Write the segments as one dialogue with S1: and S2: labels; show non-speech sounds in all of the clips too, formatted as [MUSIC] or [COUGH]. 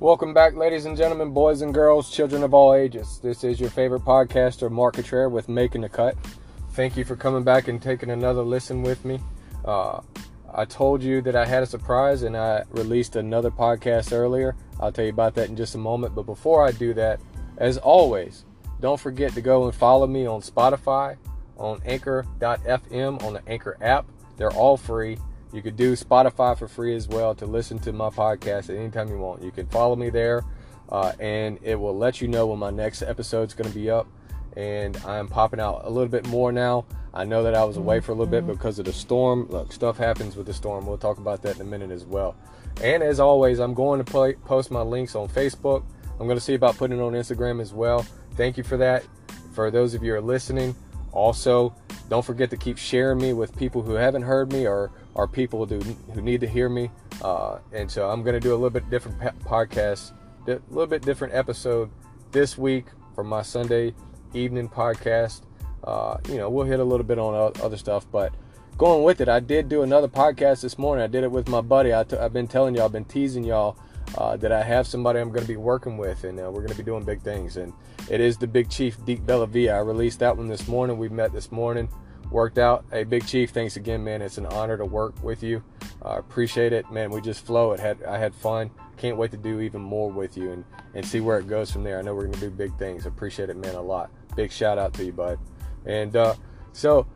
S1: Welcome back, ladies and gentlemen, boys and girls, children of all ages. This is your favorite podcaster, Mark Cottrell, with Making the Cut. Thank you for coming back and taking another listen with me. Uh, I told you that I had a surprise and I released another podcast earlier. I'll tell you about that in just a moment. But before I do that, as always, don't forget to go and follow me on Spotify, on Anchor.fm, on the Anchor app. They're all free. You could do Spotify for free as well to listen to my podcast at any time you want. You can follow me there, uh, and it will let you know when my next episode is going to be up. And I'm popping out a little bit more now. I know that I was away for a little bit because of the storm. Look, stuff happens with the storm. We'll talk about that in a minute as well. And as always, I'm going to play, post my links on Facebook. I'm going to see about putting it on Instagram as well. Thank you for that. For those of you who are listening, also, don't forget to keep sharing me with people who haven't heard me or are people who, who need to hear me. Uh, and so I'm going to do a little bit different podcast, a little bit different episode this week for my Sunday evening podcast. Uh, you know, we'll hit a little bit on other stuff, but going with it, I did do another podcast this morning. I did it with my buddy. i t- I've been telling y'all, I've been teasing y'all uh, that I have somebody I'm going to be working with, and uh, we're going to be doing big things. And it is the Big Chief Deke Bellavia. I released that one this morning. We met this morning, worked out. Hey, Big Chief, thanks again, man. It's an honor to work with you. I uh, appreciate it, man. We just flow. It had I had fun. Can't wait to do even more with you and and see where it goes from there. I know we're to do big things. Appreciate it, man, a lot. Big shout out to you, bud. And uh, so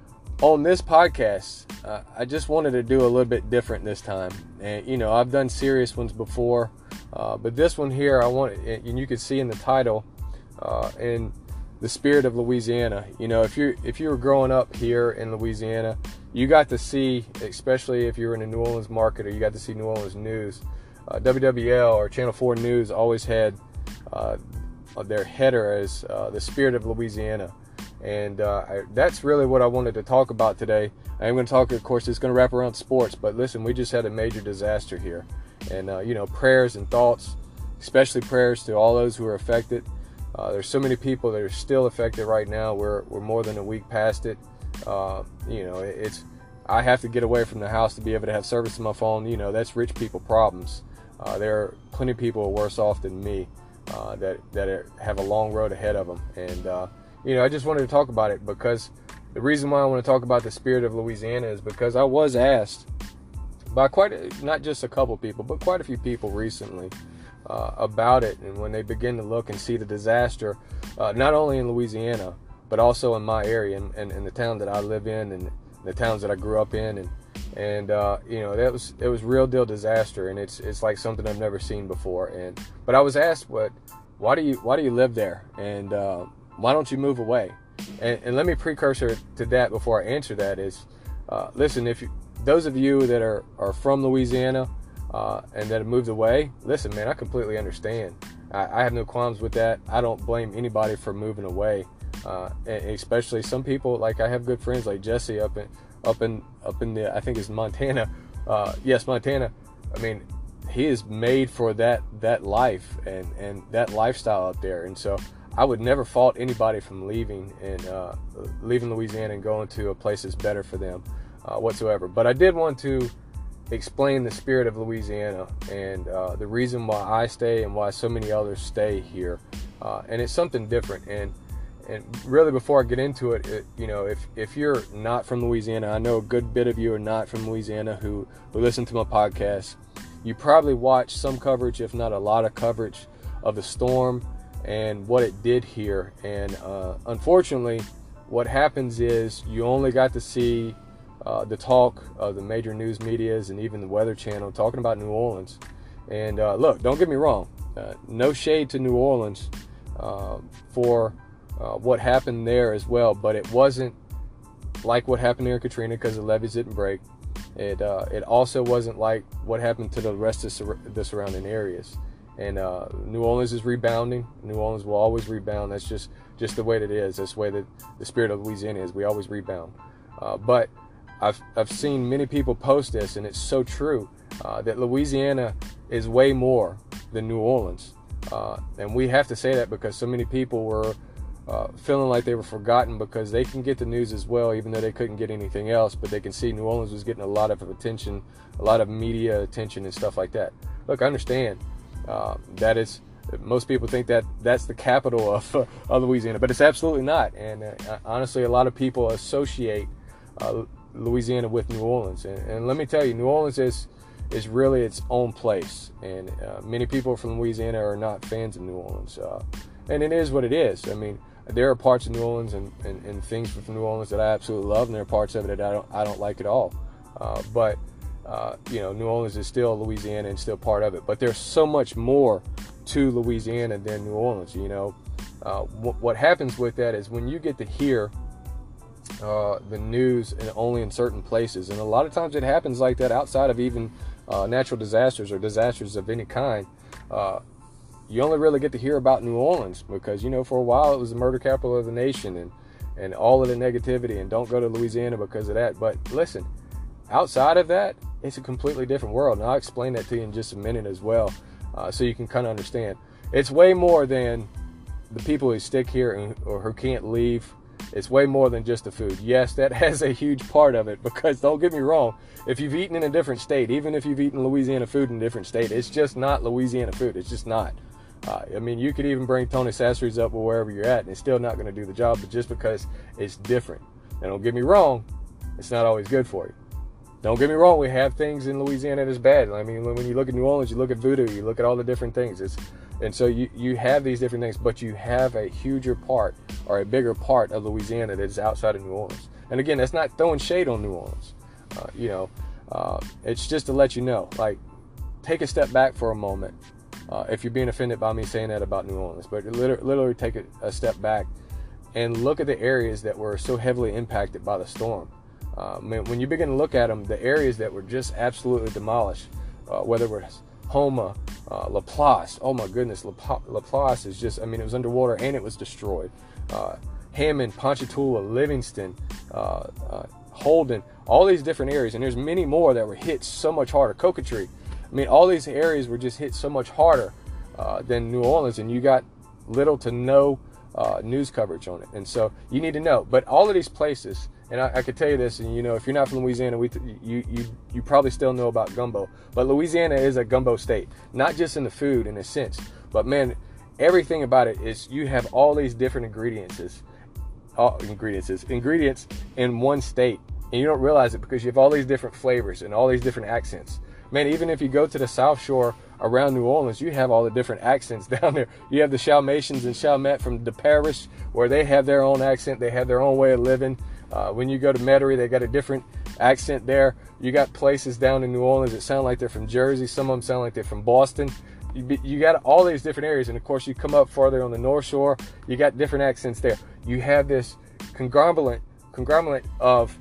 S1: on this podcast, uh, I just wanted to do a little bit different this time. And you know, I've done serious ones before, uh, but this one here, I want, and you can see in the title, uh, in the spirit of Louisiana. You know, if you if you were growing up here in Louisiana, you got to see, especially if you were in the New Orleans market or you got to see New Orleans news. Uh, WWL or Channel 4 News always had uh, their header as uh, the spirit of Louisiana. And uh, I, that's really what I wanted to talk about today. I'm going to talk, of course, it's going to wrap around sports, but listen, we just had a major disaster here. And, uh, you know, prayers and thoughts, especially prayers to all those who are affected. Uh, there's so many people that are still affected right now. We're, we're more than a week past it. Uh, you know, it's, I have to get away from the house to be able to have service to my phone. You know, that's rich people problems. Uh, there are plenty of people worse off than me uh, that, that are, have a long road ahead of them. And, you know, I just wanted to talk about it because the reason why I want to talk about the spirit of Louisiana is because I was asked by quite a, not just a couple people, but quite a few people recently uh, about it. And when they begin to look and see the disaster, uh, not only in Louisiana, but also in my area and, and, and, the town that I live in and the towns that I grew up in. And, and uh, you know, that was, it was real deal disaster. And it's, it's like something I've never seen before. And, but I was asked, what, why do you, why do you live there? And, uh, why don't you move away? And, and let me precursor to that before I answer that is, uh, listen, if you, those of you that are, are from Louisiana uh, and that it moved away, listen, man, I completely understand. I, I, have no qualms with that. I don't blame anybody for moving away, uh, especially some people. Like I have good friends like Jesse up in up in up in the I think it's Montana. Uh, yes, Montana. I mean, he is made for that that life and and that lifestyle up there, and so I would never fault anybody from leaving and uh, leaving Louisiana and going to a place that's better for them uh, whatsoever. But I did want to explain the spirit of Louisiana and uh, the reason why I stay and why so many others stay here. Uh, and it's something different. And and really, before I get into it, it, you know, if if you're not from Louisiana, I know a good bit of you are not from Louisiana who who listen to my podcast. You probably watch some coverage, if not a lot of coverage, of the storm and what it did here. And uh, unfortunately, what happens is you only got to see uh, the talk of the major news medias and even the Weather Channel talking about New Orleans. And uh, look, don't get me wrong, uh, no shade to New Orleans uh, for uh, what happened there as well, but it wasn't like what happened here in Katrina because the levees didn't break. It it also wasn't like what happened to the rest of the surrounding areas and uh, New Orleans is rebounding. New Orleans will always rebound. That's just just the way that it is. That's the way that the spirit of Louisiana is. We always rebound. Uh, but I've I've seen many people post this, and it's so true uh, that Louisiana is way more than New Orleans, uh, and we have to say that because so many people were. Uh, feeling like they were forgotten because they can get the news as well, even though they couldn't get anything else. But they can see New Orleans was getting a lot of attention, a lot of media attention, and stuff like that. Look, I understand Uh, that is, most people think that that's the capital of, uh, [LAUGHS] of Louisiana, but it's absolutely not. And uh, honestly, a lot of people associate uh, Louisiana with New Orleans. And, and, let me tell you, New Orleans is is really its own place. And uh, many people from Louisiana are not fans of New Orleans. Uh, and it is what it is. I mean, there are parts of New Orleans and, and, and, things from New Orleans that I absolutely love, and there are parts of it that I don't I don't like at all. Uh, but uh, you know, New Orleans is still Louisiana and still part of it. But there's so much more to Louisiana than New Orleans. You know, uh, what happens with that is when you get to hear uh, the news and only in certain places, and a lot of times it happens like that outside of even uh, natural disasters or disasters of any kind. Uh, you only really get to hear about New Orleans because you know for a while it was the murder capital of the nation and and all of the negativity and don't go to Louisiana because of that. But listen, outside of that, it's a completely different world, and I'll explain that to you in just a minute as well, uh, so you can kind of understand. It's way more than the people who stick here and, or who can't leave it's way more than just the food. Yes, that [LAUGHS] has a huge part of it because don't get me wrong, if you've eaten in a different state, even if you've eaten Louisiana food in a different state, it's just not Louisiana food. It's just not. Uh, I mean, you could even bring Tony Chachere's up or wherever you're at, and it's still not going to do the job, but just because it's different. And don't get me wrong, it's not always good for you. Don't get me wrong, we have things in Louisiana that's bad. I mean, when you look at New Orleans, you look at voodoo, you look at all the different things. It's and so you, you have these different things, but you have a huger part or a bigger part of Louisiana that is outside of New Orleans. And again, that's not throwing shade on New Orleans. Uh, you know, uh, it's just to let you know, like, take a step back for a moment. Uh, if you're being offended by me saying that about New Orleans, but literally, literally take a, a, step back and look at the areas that were so heavily impacted by the storm. Uh, when you begin to look at them, the areas that were just absolutely demolished, uh, whether it was Houma, uh, Laplace. Oh my goodness, Laplace is just, I mean, it was underwater and it was destroyed. Uh, Hammond, Ponchatoula, Livingston, uh, uh, Holden, all these different areas, and there's many more that were hit so much harder. Cocodrie, I mean, all these areas were just hit so much harder uh, than New Orleans, and you got little to no uh, news coverage on it. And so you need to know. But all of these places, and I, I could tell you this, and you know, if you're not from Louisiana, we you you you probably still know about gumbo. But Louisiana is a gumbo state, not just in the food in a sense, but man, everything about it is you have all these different ingredients, all ingredients, ingredients in one state, and you don't realize it because you have all these different flavors and all these different accents. Man, even if you go to the South Shore around New Orleans, you have all the different accents [LAUGHS] down there. You have the Chalmatians and Chalmette from the parish, where they have their own accent, they have their own way of living. Uh, when you go to Metairie, they got a different accent there. You got places down in New Orleans that sound like they're from Jersey. Some of them sound like they're from Boston. You, you got all these different areas, and of course, you come up farther on the North Shore. You got different accents there. You have this conglomerate, conglomerate of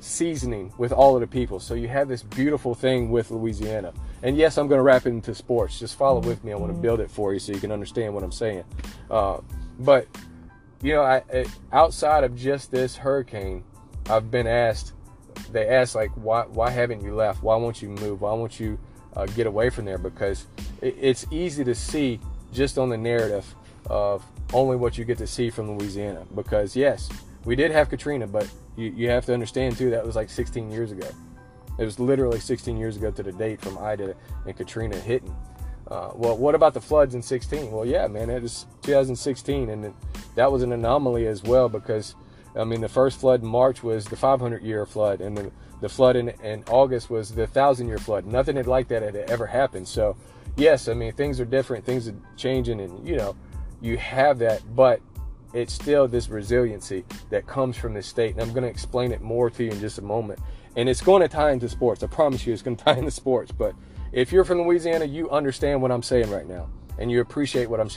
S1: seasoning with all of the people. So you have this beautiful thing with Louisiana. And yes, I'm going to wrap it into sports. Just follow with me. I want to build it for you so you can understand what I'm saying. Uh, but you know, I, outside of just this hurricane, I've been asked. They asked like, why why haven't you left? Why won't you move? Why won't you uh, get away from there? Because it, it's easy to see just on the narrative of only what you get to see from Louisiana. Because yes, we did have Katrina, but you, you have to understand too that was like 16 years ago. It was literally 16 years ago to the date from Ida and Katrina hitting. Uh, well, what about the floods in 16? Well, yeah, man, it was 2016, and it, that was an anomaly as well because, I mean, the first flood in March was the 500 year flood, and the, the flood in, in August was the 1,000 year flood. Nothing like that had ever happened. So, yes, I mean, things are different, things are changing, and, you know, you have that, but it's still this resiliency that comes from this state. And I'm going to explain it more to you in just a moment. And it's going to tie into sports. I promise you, it's going [LAUGHS] to tie into sports. But if you're from Louisiana, you understand what I'm saying right now, and you appreciate what I'm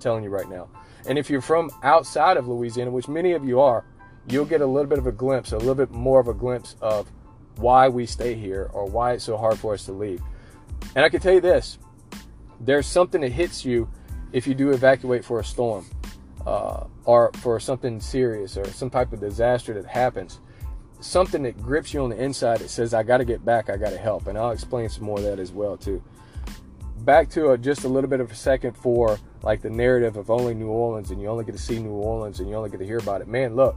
S1: telling you right now. And if you're from outside of Louisiana, which many of you are, you'll get a little bit of a glimpse, a little bit more of a glimpse of why we stay here or why it's so hard for us to leave. And I can tell you this there's something that hits you if you do evacuate for a storm uh, or for something serious or some type of disaster that happens. Something that grips you on the inside that says, I got to get back, I got to help. And I'll explain some more of that as well, too back to a, just a little bit of a second for like the narrative of only New Orleans and you only get to see New Orleans and you only get to hear about it. Man, look,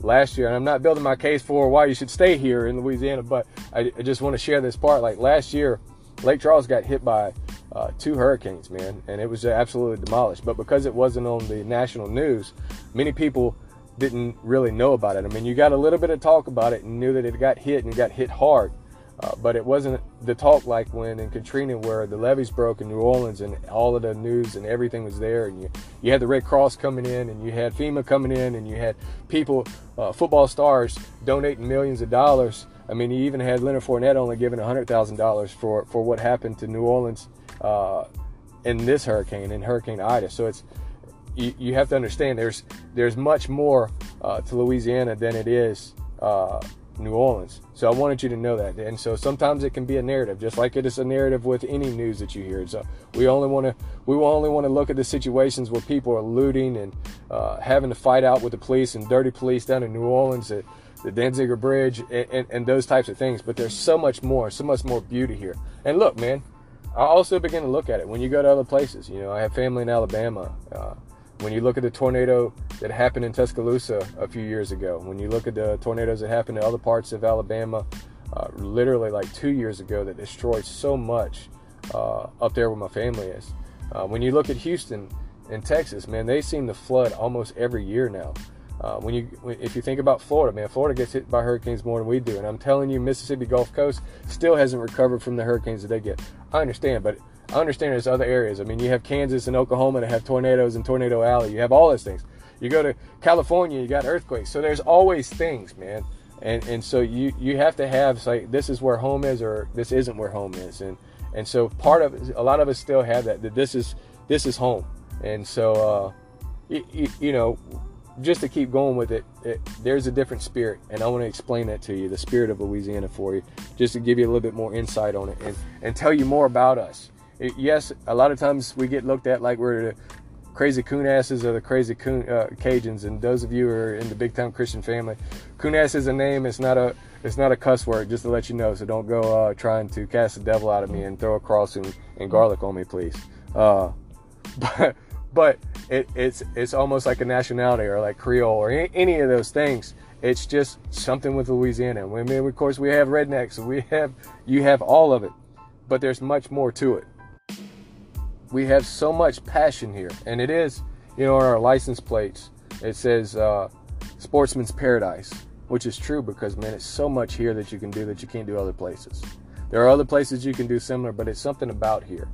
S1: last year, and I'm not building my case for why you should stay here in Louisiana, but I, I just want to share this part. Like last year, Lake Charles got hit by uh, two hurricanes, man, and it was absolutely demolished. But because it wasn't on the national news, many people didn't really know about it. I mean, you got a little bit of talk about it and knew that it got hit and got hit hard, uh, but it wasn't the talk like when in Katrina where the levees broke in New Orleans and all of the news and everything was there and you, you had the Red Cross coming in and you had FEMA coming in and you had people, uh, football stars donating millions of dollars. I mean, you even had Leonard Fournette only giving $100,000 for, for what happened to New Orleans uh, in this hurricane, in Hurricane Ida. So it's, you, you have to understand there's there's much more uh, to Louisiana than it is uh, New Orleans. So I wanted you to know that. And so sometimes it can be a narrative, just like it is a narrative with any news that you hear. So we only want to we only want to look at the situations where people are looting and uh, having to fight out with the police and dirty police down in New Orleans at the Danziger Bridge and, and, and those types of things. But there's so much more, so much more beauty here. And look, man, I also begin to look at it when you go to other places. You know, I have family in Alabama. Uh, when you look at the tornado that happened in Tuscaloosa a few years ago, when you look at the tornadoes that happened in other parts of Alabama, uh, literally like two years ago, that destroyed so much uh, up there where my family is. Uh, when you look at Houston and Texas, man, they seem to flood almost every year now. Uh, when you, if you think about Florida, man, Florida gets hit by hurricanes more than we do, and I'm telling you, Mississippi Gulf Coast still hasn't recovered from the hurricanes that they get. I understand, but I understand there's other areas. I mean, you have Kansas and Oklahoma that have tornadoes and Tornado Alley. You have all those things. You go to California, you got earthquakes. So there's always things, man. And and so you you have to have like this is where home is or this isn't where home is. And and so part of a lot of us still have that that this is this is home. And so uh, you, you know just to keep going with it, it, there's a different spirit, and I want to explain that to you, the spirit of Louisiana for you, just to give you a little bit more insight on it and, and tell you more about us. It, yes, a lot of times we get looked at like we're the crazy coon asses or the crazy coon uh, Cajuns, and those of you who are in the big time Christian family, coon ass is a name. It's not a it's not a cuss word, just to let you know. So don't go uh, trying to cast the devil out of me and throw a cross and, and garlic on me, please. Uh, [LAUGHS] but but it, it's it's almost like a nationality or like Creole or any, any of those things. It's just something with Louisiana. I mean, of course, we have rednecks, we have you have all of it, but there's much more to it. We have so much passion here, and it is, you know, on our license plates it says uh, "Sportsman's Paradise," which is true because man, it's so much here that you can do that you can't do other places. There are other places you can do similar, but it's something about here.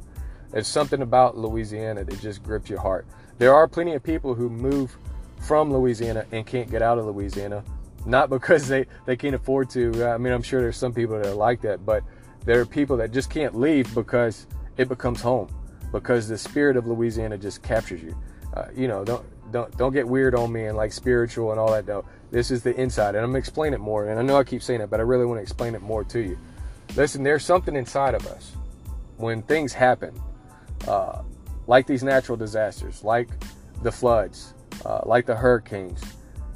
S1: It's something about Louisiana that just grips your heart. There are plenty of people who move from Louisiana and can't get out of Louisiana, not [LAUGHS] because they, they can't afford to. I mean, I'm sure there's some people that are like that, but there are people that just can't leave because it becomes home, because the spirit of Louisiana just captures you. Uh, you know, don't don't don't get weird on me and like spiritual and all that. Though this is the inside, and I'm gonna explain it more. And I know I keep saying it, but I really want to explain it more to you. Listen, there's something inside of us when things happen uh, like these natural disasters, like the floods, uh, like the hurricanes,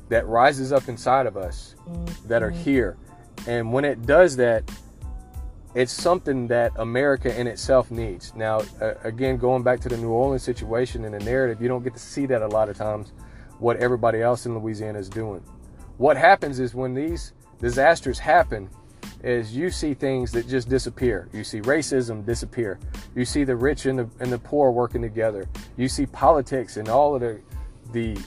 S1: that rises up inside of us that are mm-hmm. here. And when it does that, it's something that America in itself needs. Now, uh, again, going back to the New Orleans situation and the narrative, you don't get to see that a lot of times, what everybody else in Louisiana is doing. What happens is when these disasters happen, is you see things that just disappear. You see racism disappear. You see the rich and the, and the poor working together. You see politics and all of the, the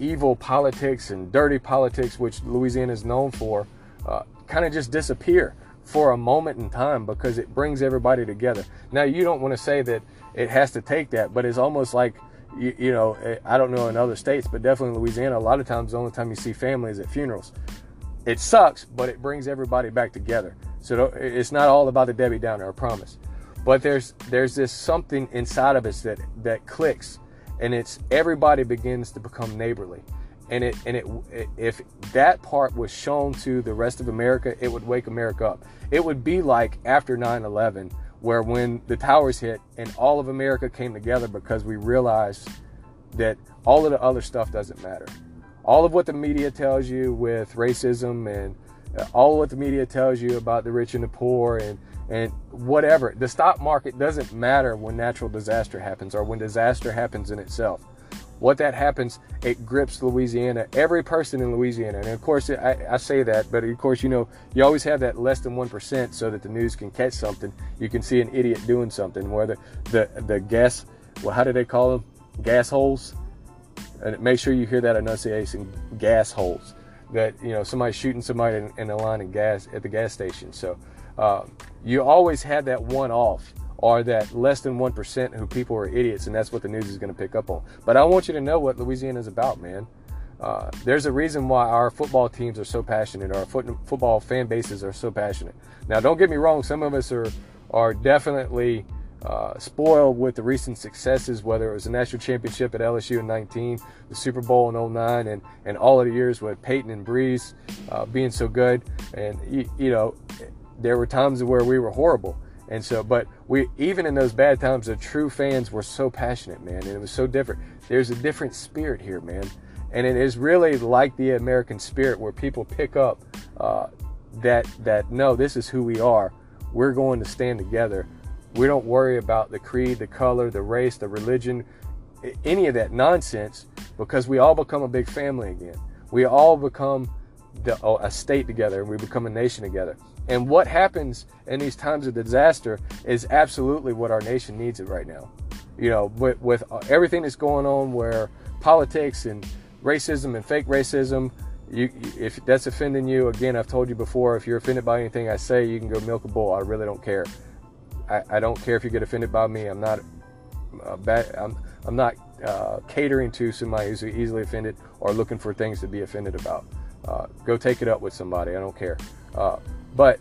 S1: evil politics and dirty politics, which Louisiana is known for, uh, kind of just disappear for a moment in time because it brings everybody together. Now, you don't want to say that it has to take that, but it's almost like, you, you know, eh, I don't know in other states, but definitely in Louisiana, a lot of times the only time you see families at funerals it sucks, but it brings everybody back together. So it's not all about the Debbie Downer, I promise. But there's there's this something inside of us that that clicks, and it's everybody begins to become neighborly, and it and it if that part was shown to the rest of America, it would wake America up. It would be like after 9/11, where when the towers hit and all of America came together because we realized that all of the other stuff doesn't matter. All of what the media tells you with racism and uh, all of what the media tells you about the rich and the poor and and whatever. The stock market doesn't matter when natural disaster happens or when disaster happens in itself what that happens, it grips Louisiana, every person in Louisiana. And of course, I, I, say that, but of course, you know, you always have that less than 1% so that the news can catch something. You can see an idiot doing something, where the, the, the gas, well, how do they call them? Gas holes? And make sure you hear that enunciation gas holes. That, you know, somebody shooting somebody in, in the line of gas at the gas station. So uh, you always have that one off are that less than 1% who people are idiots, and that's what the news is going to pick up on. But I want you to know what Louisiana is about, man. Uh, there's a reason why our football teams are so passionate, our foot, football fan bases are so passionate. Now, don't get me wrong, some of us are, are definitely uh, spoiled with the recent successes, whether it was the national championship at LSU in 19, the Super Bowl in 09, and, and all of the years with Payton and Brees uh, being so good. And, you, you know, there were times where we were horrible. And so, but we, even in those bad times, the true fans were so passionate, man. And it was so different. There's a different spirit here, man. And it is really like the American spirit where people pick up uh, that, that, no, this is who we are. We're going to stand together. We don't worry about the creed, the color, the race, the religion, any of that nonsense because we all become a big family again. We all become the, a state together and we become a nation together. And what happens in these times of disaster is absolutely what our nation needs it right now. You know, with, with everything that's going on where politics and racism and fake racism, you, if that's offending you, again, I've told you before, if you're offended by anything I say, you can go milk a bull. I really don't care. I, I don't care if you get offended by me. I'm not uh, bad. I'm, I'm not uh, catering to somebody who's easily offended or looking for things to be offended about. Uh, go take it up with somebody. I don't care. But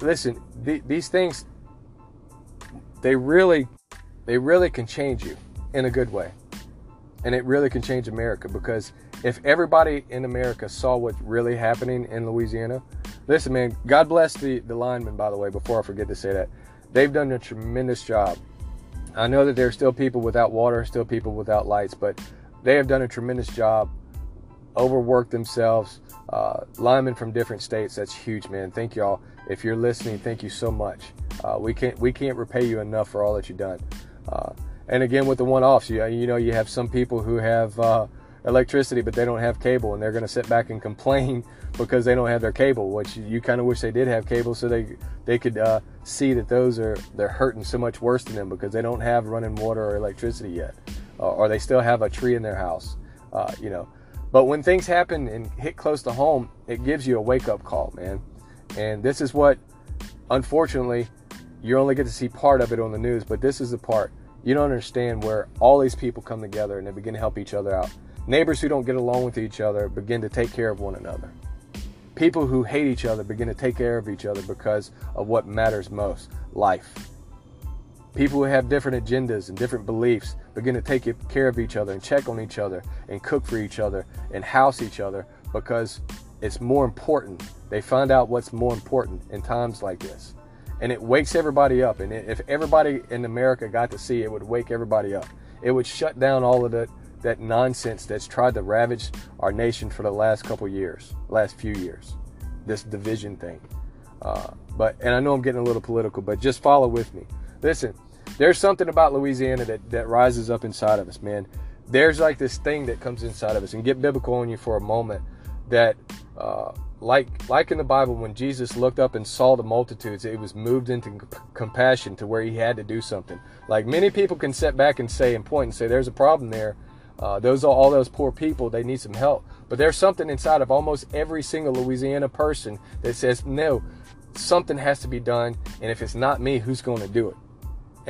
S1: listen, these things they really they really can change you in a good way. And it really can change America because if everybody in America saw what's really happening in Louisiana, listen, man, God bless the, the linemen, by the way, before I forget to say that. They've done a tremendous job. I know that there are still people without water, still people without lights, but they have done a tremendous job, overworked themselves, uh, linemen from different states. That's huge, man. Thank y'all. If you're listening, thank you so much. Uh, we can't we can't repay you enough for all that you've done. Uh, and again, with the one-offs, you, you know, you have some people who have uh, electricity, but they don't have cable, and they're going to sit back and complain [LAUGHS] because they don't have their cable. Which you kind of wish they did have cable, so they they could uh, see that those are they're hurting so much worse than them because they don't have running water or electricity yet, or they still have a tree in their house. Uh, you know, but when things happen and hit close to home, it gives you a wake up call, man. And this is what, unfortunately, you only get to see part of it on the news, but this is the part. You don't understand where all these people come together and they begin to help each other out. Neighbors who don't get along with each other begin to take care of one another. People who hate each other begin to take care of each other because of what matters most life. People who have different agendas and different beliefs begin to take care of each other and check on each other and cook for each other and house each other because it's more important. They find out what's more important in times like this. And it wakes everybody up. And if everybody in America got to see it, would wake everybody up. It would shut down all of that, that nonsense that's tried to ravage our nation for the last couple years, last few years. This division thing. Uh, but and I know I'm getting a little political, but just follow with me. Listen, there's something about Louisiana that, that rises up inside of us, man. There's like this thing that comes inside of us, and get biblical on you for a moment. That, uh, like like in the Bible, when Jesus looked up and saw the multitudes, it was moved into compassion to where he had to do something. Like many people can sit back and say and point and say, "There's a problem there." Uh, those are all those poor people. They need some help. But there's something inside of almost every single Louisiana person that says, "No, something has to be done, and if it's not me, who's going to do it?"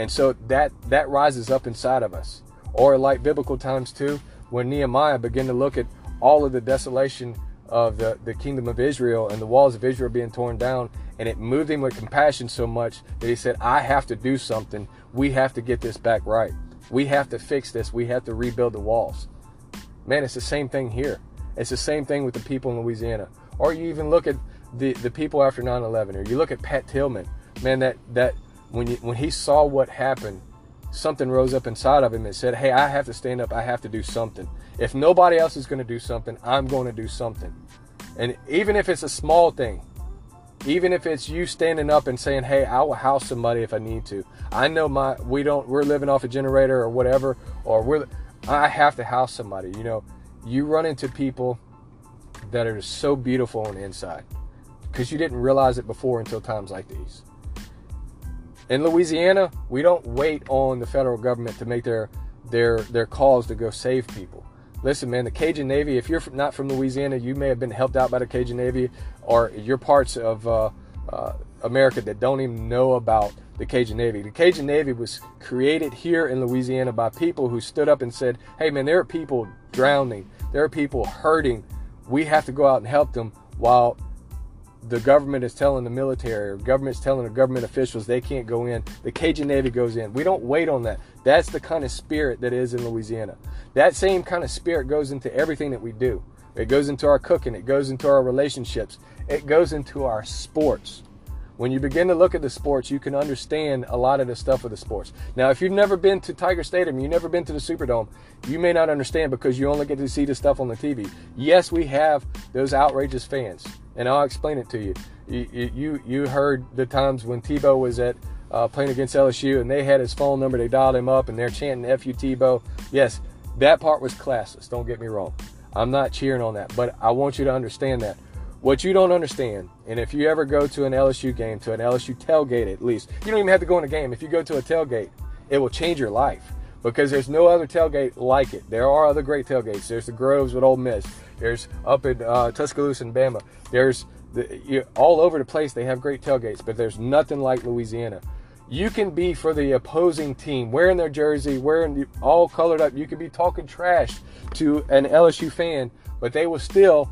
S1: And so that that rises up inside of us. Or like biblical times too, when Nehemiah began to look at all of the desolation of the, the kingdom of Israel and the walls of Israel being torn down, and it moved him with compassion so much that he said, I have to do something. We have to get this back right. We have to fix this. We have to rebuild the walls. Man, it's the same thing here. It's the same thing with the people in Louisiana. Or you even look at the, the people after 9 11, or you look at Pat Tillman. Man, that, that when you, when he saw what happened, something rose up inside of him and said, "Hey, I have to stand up. I have to do something. If nobody else is going to do something, I'm going to do something." And even if it's a small thing, even if it's you standing up and saying, "Hey, I will house somebody if I need to." I know my we don't we're living off a generator or whatever, or we're I have to house somebody. You know, you run into people that are so beautiful on the inside because you didn't realize it before until times like these. In Louisiana, we don't wait on the federal government to make their their their calls to go save people. Listen, man, the Cajun Navy. If you're not from Louisiana, you may have been helped out by the Cajun Navy, or you're parts of uh, uh, America that don't even know about the Cajun Navy. The Cajun Navy was created here in Louisiana by people who stood up and said, "Hey, man, there are people drowning. There are people hurting. We have to go out and help them." While the government is telling the military or government's telling the government officials they can't go in. The cajun navy goes in. We don't wait on that. That's the kind of spirit that is in louisiana. That same kind of spirit goes into everything that we do. It goes into our cooking. It goes into our relationships. It goes into our sports. When you begin to look at the sports, you can understand a lot of the stuff of the sports. Now, if you've never been to Tiger Stadium, you've never been to the Superdome, you may not understand because you only get to see the stuff on the TV. Yes, we have those outrageous fans, and I'll explain it to you. You you, you heard the times when Tebow was at uh, playing against LSU and they had his phone number, they dialed him up, and they're chanting "Fu Tebow." Yes, that part was classist. Don't get me wrong. I'm not cheering on that, but I want you to understand that what you don't understand, and if you ever go to an LSU game, to an LSU tailgate at least, you don't even have to go in a game. If you go to a tailgate, it will change your life because there's no other tailgate like it. There are other great tailgates. There's the Groves with Ole Miss. There's up in uh, Tuscaloosa and Bama. There's the, you, all over the place. They have great tailgates, but there's nothing like Louisiana. You can be for the opposing team, wearing their jersey, wearing the, all colored up. You can be talking trash to an LSU fan, but they will still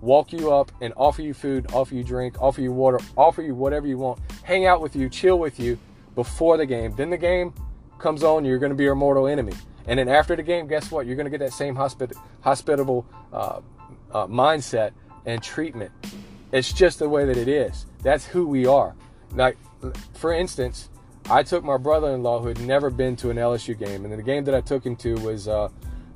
S1: walk you up and offer you food, offer you drink, offer you water, offer you whatever you want, hang out with you, chill with you before the game. Then the game comes on, you're going to be your mortal enemy. And then after the game, guess what? You're going to get that same hospit- hospitable uh, uh, mindset and treatment. It's just the way that it is. That's who we are. Like, for instance, I took my brother-in-law who had never been to an LSU game, and the game that I took him to was uh,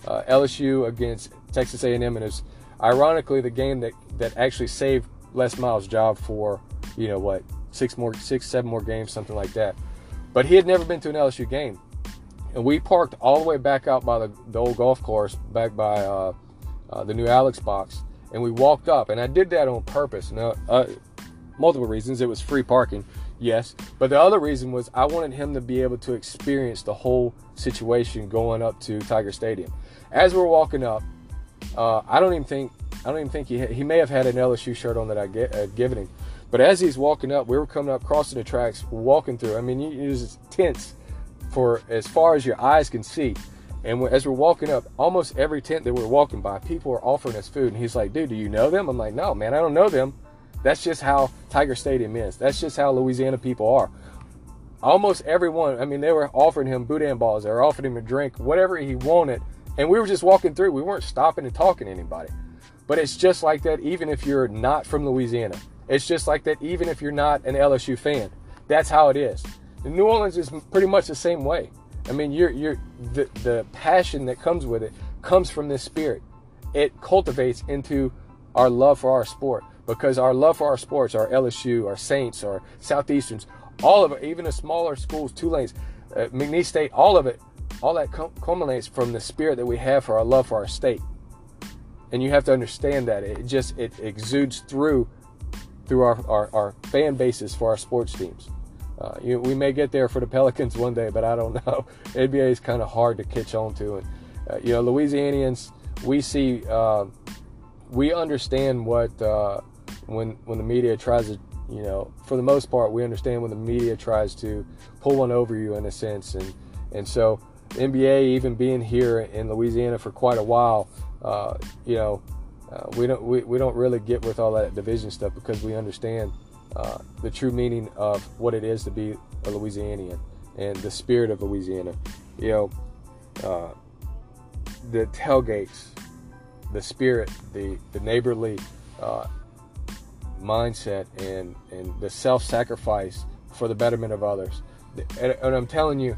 S1: uh LSU against Texas A&M, and it was Ironically, the game that, that actually saved Les Miles' job for, you know, what, six more, six, seven more games, something like that. But he had never been to an LSU game. And we parked all the way back out by the, the old golf course, back by uh, uh, the new Alex box. And we walked up, and I did that on purpose. Now, uh, multiple reasons. It was free parking, yes. But the other reason was I wanted him to be able to experience the whole situation going up to Tiger Stadium. As we're walking up, uh, I don't even think I don't even think he he may have had an LSU shirt on that I get, had given him. But as he's walking up, we were coming up, crossing the tracks, walking through. I mean, it was tents for as far as your eyes can see. And as we're walking up, almost every tent that we're walking by, people are offering us food. And he's like, dude, do you know them? I'm like, no, man, I don't know them. That's just how Tiger Stadium is. That's just how Louisiana people are. Almost everyone, I mean, they were offering him boudin balls, they were offering him a drink, whatever he wanted and we were just walking through. We weren't stopping and talking to anybody. But it's just like that even if you're not from Louisiana. It's just like that even if you're not an LSU fan. That's how it is. And New Orleans is pretty much the same way. I mean, you're you're the the passion that comes with it comes from this spirit. It cultivates into our love for our sport because our love for our sports, our LSU, our Saints, our Southeasterns, all of it, even the smaller schools, Tulane's, uh, McNeese State, all of it all that culminates from the spirit that we have for our love for our state. And you have to understand that it just it exudes through through our, our, our fan bases for our sports teams. Uh, you we may get there for the Pelicans one day, but I don't [LAUGHS] know. NBA is kind of hard to catch on to, and uh, you know, Louisianians, we see, uh, we understand what uh, when when the media tries to, you know, for the most part, we understand when the media tries to pull one over you in a sense, and and so NBA, even being here in Louisiana for quite a while, uh, you know, uh, we don't we, we don't really get with all that division stuff because we understand uh, the true meaning of what it is to be a Louisianian and the spirit of Louisiana. You know, uh, the tailgates, the spirit, the the neighborly uh, mindset, and and the self-sacrifice for the betterment of others. and, and I'm telling you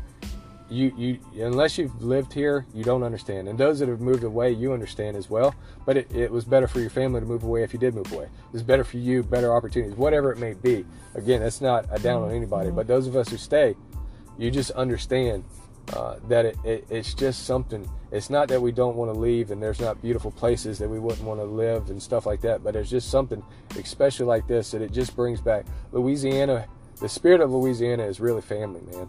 S1: you you unless you've lived here, you don't understand. And those that have moved away, you understand as well. But it, it was better for your family to move away if you did move away. it was better for you, better opportunities, whatever it may be. Again, that's not a down on anybody, but those of us who stay, you just understand uh, that it, it, it's just something. It's not that we don't want to leave and there's not beautiful places that we wouldn't want to live and stuff like that, but there's just something, especially like this, that it just brings back Louisiana. The spirit of Louisiana is really family, man.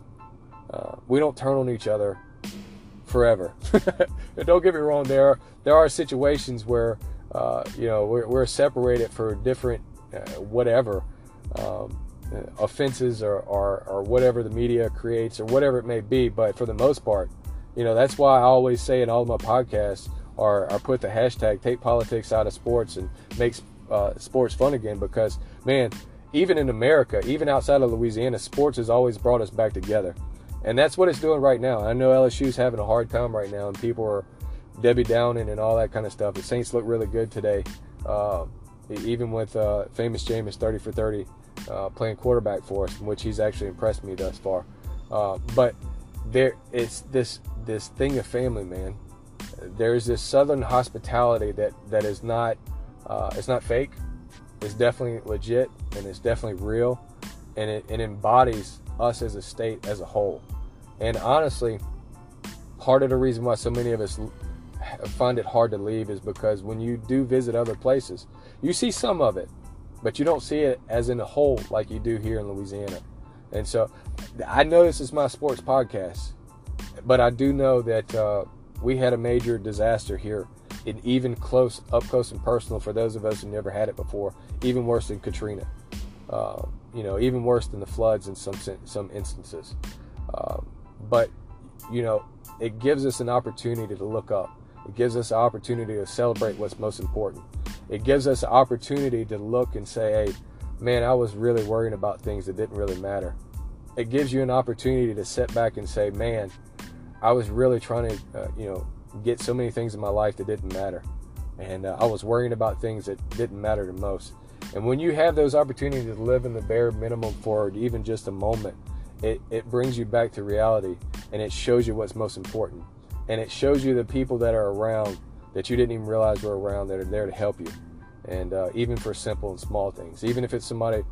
S1: Uh, we don't turn on each other forever. [LAUGHS] don't get me wrong. There are, there are situations where uh, you know we're, we're, separated for different uh, whatever um, offenses or, or, or whatever the media creates or whatever it may be. But for the most part, you know that's why I always say in all of my podcasts or, or put the hashtag take politics out of sports and make uh, sports fun again because man even in America, even outside of Louisiana, sports has always brought us back together. And that's what it's doing right now. I know LSU's having a hard time right now, and people are Debbie Downing and all that kind of stuff. The Saints look really good today, uh, even with uh, famous Jameis 30 for 30 uh, playing quarterback for us, which he's actually impressed me thus far. Uh, but there, it's this this thing of family, man. There's this Southern hospitality that that is not uh, it's not fake. It's definitely legit and it's definitely real, and it, it embodies us as a state as a whole. And honestly, part of the reason why so many of us find it hard to leave is because when you do visit other places, you see some of it, but you don't see it as in a whole like you do here in Louisiana. And so I know this is my sports podcast, but I do know that uh, we had a major disaster here, and even close, up close and personal for those of us who never had it before, even worse than Katrina. Uh, you know, even worse than the floods in some some instances. Um, but you know, it gives us an opportunity to look up. It gives us an opportunity to celebrate what's most important. It gives us an opportunity to look and say, "Hey, man, I was really worrying about things that didn't really matter." It gives you an opportunity to sit back and say, "Man, I was really trying to, uh, you know, get so many things in my life that didn't matter, and uh, I was worrying about things that didn't matter the most." And when you have those opportunities to live in the bare minimum for even just a moment, it, it brings you back to reality and it shows you what's most important. And it shows you the people that are around that you didn't even realize were around that are there to help you. And uh, even for simple and small things, even if it's somebody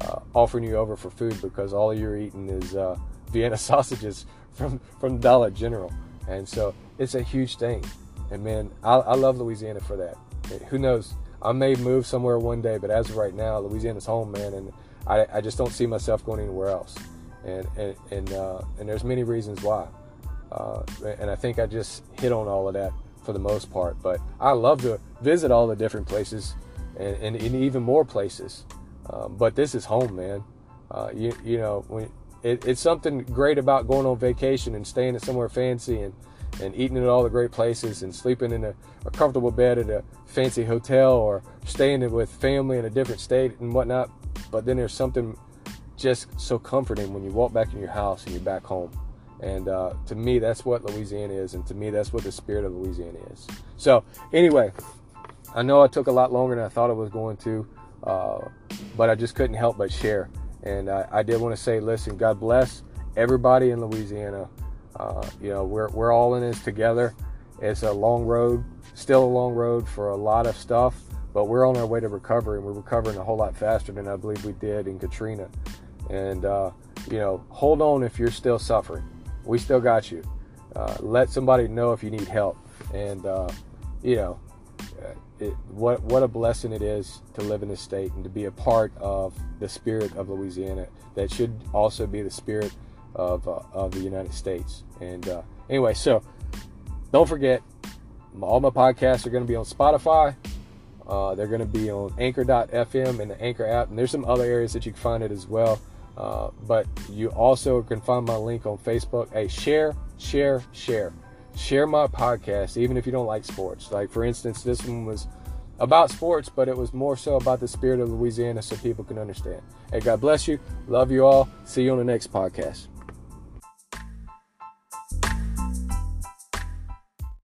S1: uh, offering you over for food because all you're eating is uh, [LAUGHS] Vienna sausages from, from Dollar General. And so it's a huge thing. And man, I, I love Louisiana for that. Who knows? I may move somewhere one day, but as of right now, Louisiana's home, man, and I, I just don't see myself going anywhere else. And and and, uh, and there's many reasons why. Uh, and I think I just hit on all of that for the most part. But I love to visit all the different places and, and, and even more places. Um, but this is home, man. Uh, you you know when it, it's something great about going on vacation and staying at somewhere fancy and and eating at all the great places and sleeping in a, a, comfortable bed at a fancy hotel or staying with family in a different state and whatnot. But then there's something just so comforting when you walk back in your house and you're back home. And uh, to me, that's what Louisiana is. And to me, that's what the spirit of Louisiana is. So, anyway, I know I took a lot longer than I thought I was going to, uh, but I just couldn't help but share. And I, I did want to say, listen, God bless everybody in Louisiana. Uh, you know, we're, we're all in this together. It's a long road, still a long road for a lot of stuff, but we're on our way to recovery, and we're recovering a whole lot faster than I believe we did in Katrina. And, uh, you know, hold on if you're still suffering. We still got you. Uh, let somebody know if you need help. And, uh, you know, uh, it, what what a blessing it is to live in this state and to be a part of the spirit of Louisiana. That should also be the spirit of, uh, of the United States. And uh, anyway, so don't forget, all my podcasts are going to be on Spotify. Uh, they're going to be on Anchor.fm and the Anchor app, and there's some other areas that you can find it as well. Uh, but you also can find my link on Facebook. Hey, share, share, share, share my podcast, even if you don't like sports. Like for instance, this one was about sports, but it was more so about the spirit of Louisiana, so people can understand. Hey, God bless you. Love you all. See you on the next podcast.